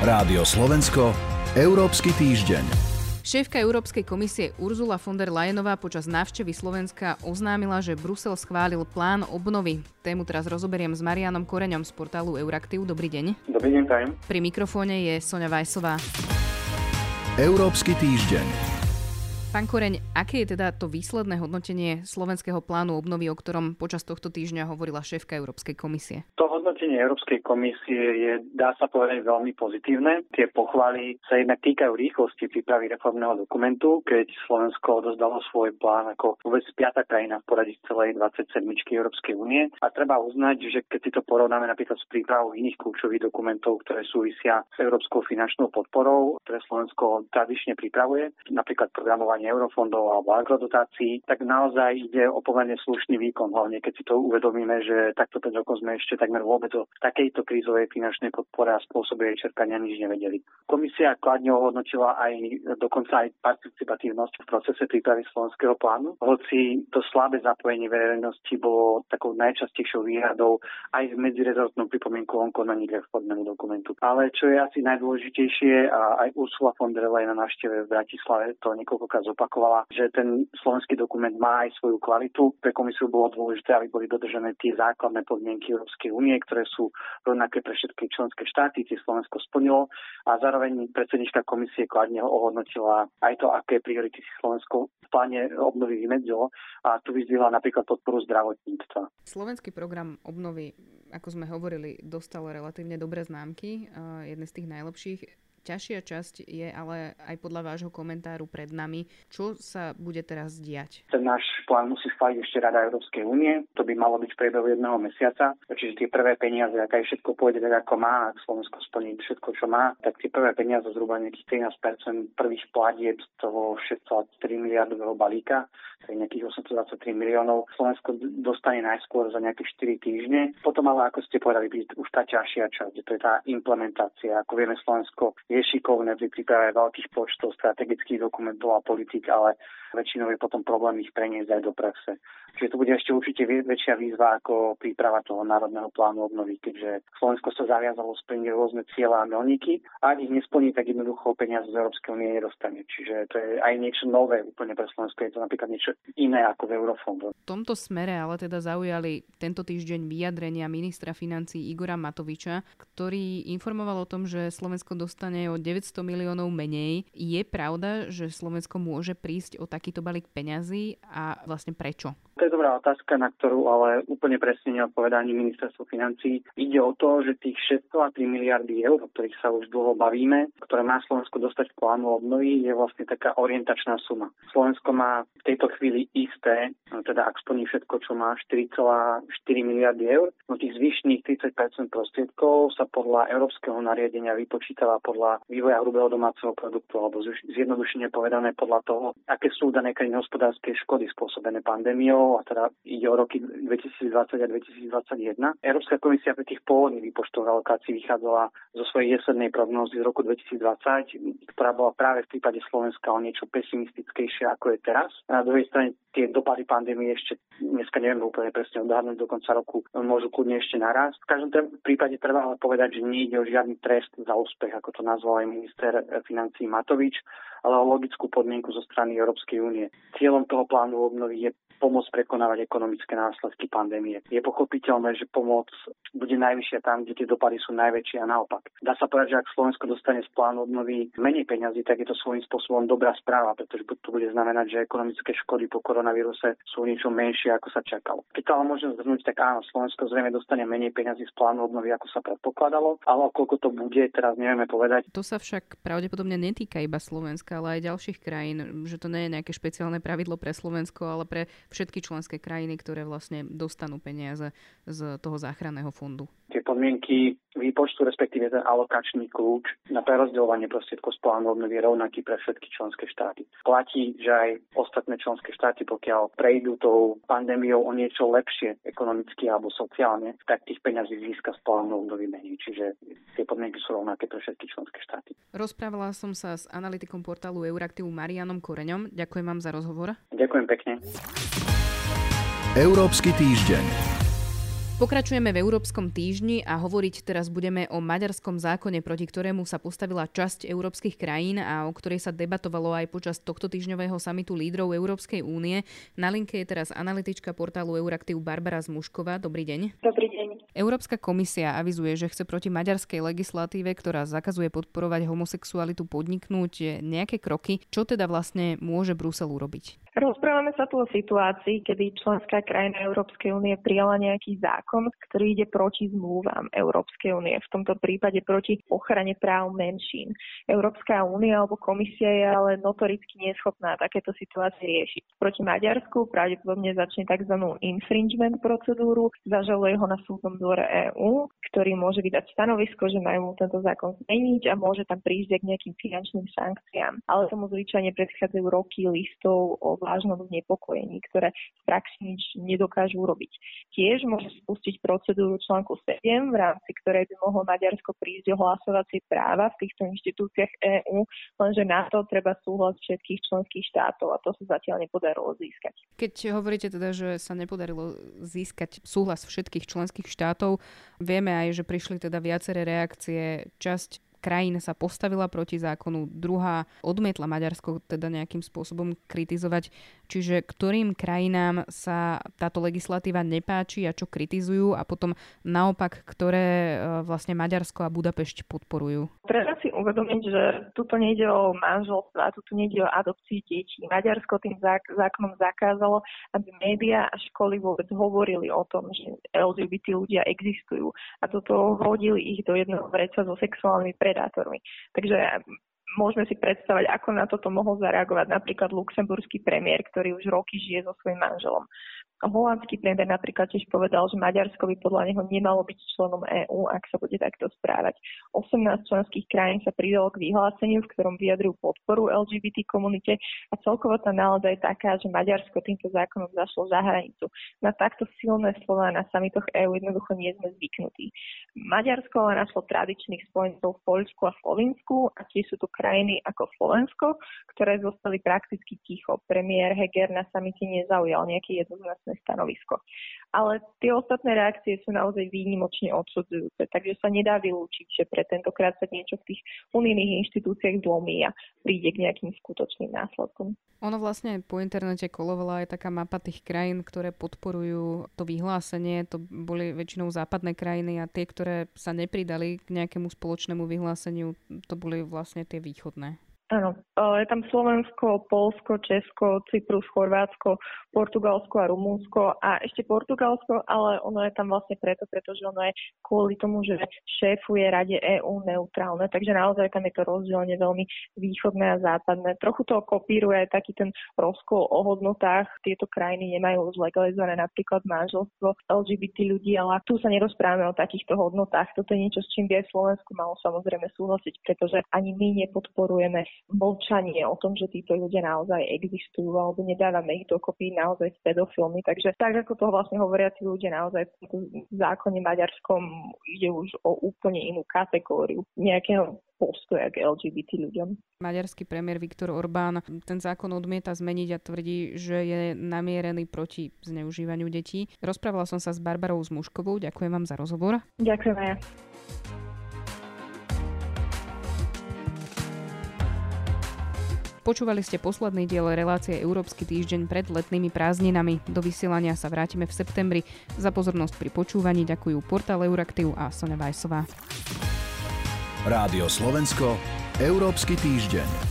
Rádio Slovensko, Európsky týždeň. Šéfka Európskej komisie Urzula von der Leyenová počas návštevy Slovenska oznámila, že Brusel schválil plán obnovy. Tému teraz rozoberiem s Marianom Koreňom z portálu Euraktiv. Dobrý deň. Dobrý deň, tajem. Pri mikrofóne je Sonja Vajsová. Európsky týždeň. Pán Koreň, aké je teda to výsledné hodnotenie slovenského plánu obnovy, o ktorom počas tohto týždňa hovorila šéfka Európskej komisie? To hodnotenie Európskej komisie je, dá sa povedať, veľmi pozitívne. Tie pochvaly sa jednak týkajú rýchlosti prípravy reformného dokumentu, keď Slovensko odozdalo svoj plán ako vôbec piata krajina v poradí celej 27 Európskej únie. A treba uznať, že keď si to porovnáme napríklad s prípravou iných kľúčových dokumentov, ktoré súvisia s európskou finančnou podporou, ktoré Slovensko tradične pripravuje, napríklad programovanie čerpanie eurofondov alebo agrodotácií, tak naozaj ide o pomerne slušný výkon, hlavne keď si to uvedomíme, že takto 5 rokov sme ešte takmer vôbec o takejto krízovej finančnej podpore a spôsobe jej čerpania nič nevedeli. Komisia kladne ohodnotila aj dokonca aj participatívnosť v procese prípravy slovenského plánu, hoci to slabé zapojenie verejnosti bolo takou najčastejšou výhradou aj v medzirezortnom pripomienkovom konaní k reformnému dokumentu. Ale čo je asi najdôležitejšie, a aj Ursula von der Leyen na návšteve v Bratislave to niekoľkokrát zopakovala, že ten slovenský dokument má aj svoju kvalitu. Pre komisiu bolo dôležité, aby boli dodržené tie základné podmienky Európskej únie, ktoré sú rovnaké pre všetky členské štáty, tie Slovensko splnilo a zároveň predsednička komisie kladne ohodnotila aj to, aké priority si Slovensko v pláne obnovy vymedzilo a tu vyzdvihla napríklad podporu zdravotníctva. Slovenský program obnovy, ako sme hovorili, dostal relatívne dobré známky, jedné z tých najlepších. Ťažšia časť je ale aj podľa vášho komentáru pred nami. Čo sa bude teraz diať? Ten náš plán musí schváliť ešte Rada Európskej únie. To by malo byť v priebehu jedného mesiaca. Čiže tie prvé peniaze, ak aj všetko pôjde tak, ako má, ak Slovensko splní všetko, čo má, tak tie prvé peniaze zhruba nejakých 13 prvých platieb z toho 6,3 miliardového balíka, to je nejakých 823 miliónov. Slovensko dostane najskôr za nejaké 4 týždne. Potom ale, ako ste povedali, byť už tá ťažšia časť, to je tá implementácia. Ako vieme, Slovensko je šikovné pri príprave veľkých počtov strategických dokumentov a politik, ale väčšinou je potom problém ich preniesť aj do praxe. Čiže to bude ešte určite väčšia výzva ako príprava toho národného plánu obnovy, keďže Slovensko sa zaviazalo splniť rôzne cieľa a milníky a ak ich nesplní, tak jednoducho peniaze z Európskej únie nedostane. Čiže to je aj niečo nové úplne pre Slovensko, je to napríklad niečo iné ako v Eurofondu. V tomto smere ale teda zaujali tento týždeň vyjadrenia ministra financí Igora Matoviča, ktorý informoval o tom, že Slovensko dostane o 900 miliónov menej. Je pravda, že Slovensko môže prísť o takýto balík peňazí a vlastne prečo? To je dobrá otázka, na ktorú ale úplne presne neodpovedá ani ministerstvo financí. Ide o to, že tých 6,3 miliardy eur, o ktorých sa už dlho bavíme, ktoré má Slovensko dostať v plánu obnovy, je vlastne taká orientačná suma. Slovensko má v tejto chvíli isté, teda ak splní všetko, čo má 4,4 miliardy eur, no tých zvyšných 30 prostriedkov sa podľa európskeho nariadenia vypočítava podľa vývoja hrubého domáceho produktu, alebo zjednodušene povedané podľa toho, aké sú dané krajiny hospodárske škody spôsobené pandémiou a teda ide o roky 2020 a 2021. Európska komisia pri tých pôvodných výpočtoch alokácií vychádzala zo svojej jesennej prognózy z roku 2020, ktorá bola práve v prípade Slovenska o niečo pesimistickejšia ako je teraz. A na druhej strane tie dopady pandémie ešte dneska neviem úplne presne odhadnúť do konca roku, môžu kľudne ešte naraz. V každom prípade treba ale povedať, že nie ide o žiadny trest za úspech, ako to nazval aj minister financí Matovič, ale o logickú podmienku zo strany Európskej únie. Cieľom toho plánu obnovy je pomôcť prekonávať ekonomické následky pandémie. Je pochopiteľné, že pomoc bude najvyššia tam, kde tie dopady sú najväčšie a naopak. Dá sa povedať, že ak Slovensko dostane z plánu obnovy menej peňazí, tak je to svojím spôsobom dobrá správa, pretože to bude znamenať, že ekonomické škody po koronavíruse sú niečo menšie, ako sa čakalo. Keď to ale môžem zhrnúť, tak áno, Slovensko zrejme dostane menej peňazí z plánu obnovy, ako sa predpokladalo, ale koľko to bude, teraz nevieme povedať. To sa však pravdepodobne netýka iba Slovenska, ale aj ďalších krajín, že to nie je nejaké špeciálne pravidlo pre Slovensko, ale pre všetky členské krajiny, ktoré vlastne dostanú peniaze z toho záchranného fondu. Tie podmienky výpočtu, respektíve ten alokačný kľúč na prerozdeľovanie prostriedkov z plánu obnovy je rovnaký pre všetky členské štáty. Platí, že aj ostatné členské štáty, pokiaľ prejdú tou pandémiou o niečo lepšie ekonomicky alebo sociálne, tak tých peňazí získa z plánu obnovy menej. Čiže tie podmienky sú rovnaké pre všetky členské štáty. Rozprávala som sa s analytikom portálu Euraktivu Marianom Koreňom. Ďakujem vám za rozhovor. Ďakujem pekne. Európsky týždeň. Pokračujeme v Európskom týždni a hovoriť teraz budeme o maďarskom zákone, proti ktorému sa postavila časť európskych krajín a o ktorej sa debatovalo aj počas tohto týždňového samitu lídrov Európskej únie. Na linke je teraz analytička portálu Euraktiv Barbara Zmušková. Dobrý deň. Dobrý deň. Európska komisia avizuje, že chce proti maďarskej legislatíve, ktorá zakazuje podporovať homosexualitu, podniknúť nejaké kroky. Čo teda vlastne môže Brusel urobiť? Rozprávame sa tu o situácii, kedy členská krajina Európskej únie prijala nejaký zákon, ktorý ide proti zmluvám Európskej únie, v tomto prípade proti ochrane práv menšín. Európska únia alebo komisia je ale notoricky neschopná takéto situácie riešiť. Proti Maďarsku pravdepodobne začne tzv. infringement procedúru, zažaluje ho na súdnom dvore EÚ, ktorý môže vydať stanovisko, že majú tento zákon zmeniť a môže tam prísť k nejakým finančným sankciám. Ale tomu zvyčajne predchádzajú roky listov o vážnom znepokojení, ktoré v praxi nič nedokážu urobiť. Tiež môže spustiť procedúru článku 7, v rámci ktorej by mohlo Maďarsko prísť o hlasovacie práva v týchto inštitúciách EÚ, lenže na to treba súhlas všetkých členských štátov a to sa zatiaľ nepodarilo získať. Keď hovoríte teda, že sa nepodarilo získať súhlas všetkých členských štátov, vieme aj, že prišli teda viaceré reakcie. Časť krajín sa postavila proti zákonu, druhá odmietla Maďarsko teda nejakým spôsobom kritizovať. Čiže ktorým krajinám sa táto legislatíva nepáči a čo kritizujú a potom naopak, ktoré e, vlastne Maďarsko a Budapešť podporujú? Treba si uvedomiť, že tu nejde o manželstva, tu nejde o adopciu detí. Maďarsko tým zákonom zakázalo, aby médiá a školy vôbec hovorili o tom, že LGBT ľudia existujú. A toto hodili ich do jedného vreca so sexuálnymi pre predátormi. Takže môžeme si predstavať, ako na toto mohol zareagovať napríklad luxemburský premiér, ktorý už roky žije so svojím manželom. Holandský premiér napríklad tiež povedal, že Maďarsko by podľa neho nemalo byť členom EÚ, ak sa bude takto správať. 18 členských krajín sa pridalo k vyhláseniu, v ktorom vyjadrujú podporu LGBT komunite a celkovo tá nálada je taká, že Maďarsko týmto zákonom zašlo za hranicu. Na takto silné slova na samitoch EÚ jednoducho nie sme zvyknutí. Maďarsko ale našlo tradičných spojencov v Poľsku a Slovensku a tiež sú tu krajiny ako Slovensko, ktoré zostali prakticky ticho. Premiér Heger na samite nezaujal nejaký jednoznačný jasné stanovisko. Ale tie ostatné reakcie sú naozaj výnimočne odsudzujúce, takže sa nedá vylúčiť, že pre tentokrát sa niečo v tých unijných inštitúciách zlomí a príde k nejakým skutočným následkom. Ono vlastne po internete kolovala aj taká mapa tých krajín, ktoré podporujú to vyhlásenie. To boli väčšinou západné krajiny a tie, ktoré sa nepridali k nejakému spoločnému vyhláseniu, to boli vlastne tie východné. Áno, je tam Slovensko, Polsko, Česko, Cyprus, Chorvátsko, Portugalsko a Rumúnsko a ešte Portugalsko, ale ono je tam vlastne preto, pretože ono je kvôli tomu, že šéfuje Rade EÚ neutrálne, takže naozaj tam je to rozdielne veľmi východné a západné. Trochu to kopíruje taký ten rozkol o hodnotách. Tieto krajiny nemajú už legalizované napríklad manželstvo LGBT ľudí, ale tu sa nerozprávame o takýchto hodnotách. Toto je niečo, s čím by aj Slovensku malo samozrejme súhlasiť, pretože ani my nepodporujeme mlčanie o tom, že títo ľudia naozaj existujú alebo nedávame ich dokopy naozaj s pedofilmi. Takže tak, ako to vlastne hovoria tí ľudia naozaj v zákone maďarskom ide už o úplne inú kategóriu nejakého postoja k LGBT ľuďom. Maďarský premiér Viktor Orbán ten zákon odmieta zmeniť a tvrdí, že je namierený proti zneužívaniu detí. Rozprávala som sa s Barbarou Zmuškovou. Ďakujem vám za rozhovor. Ďakujem aj. Počúvali ste posledný diel relácie Európsky týždeň pred letnými prázdninami. Do vysielania sa vrátime v septembri. Za pozornosť pri počúvaní ďakujú portál Euraktiv a Sonja Vajsová. Rádio Slovensko, Európsky týždeň.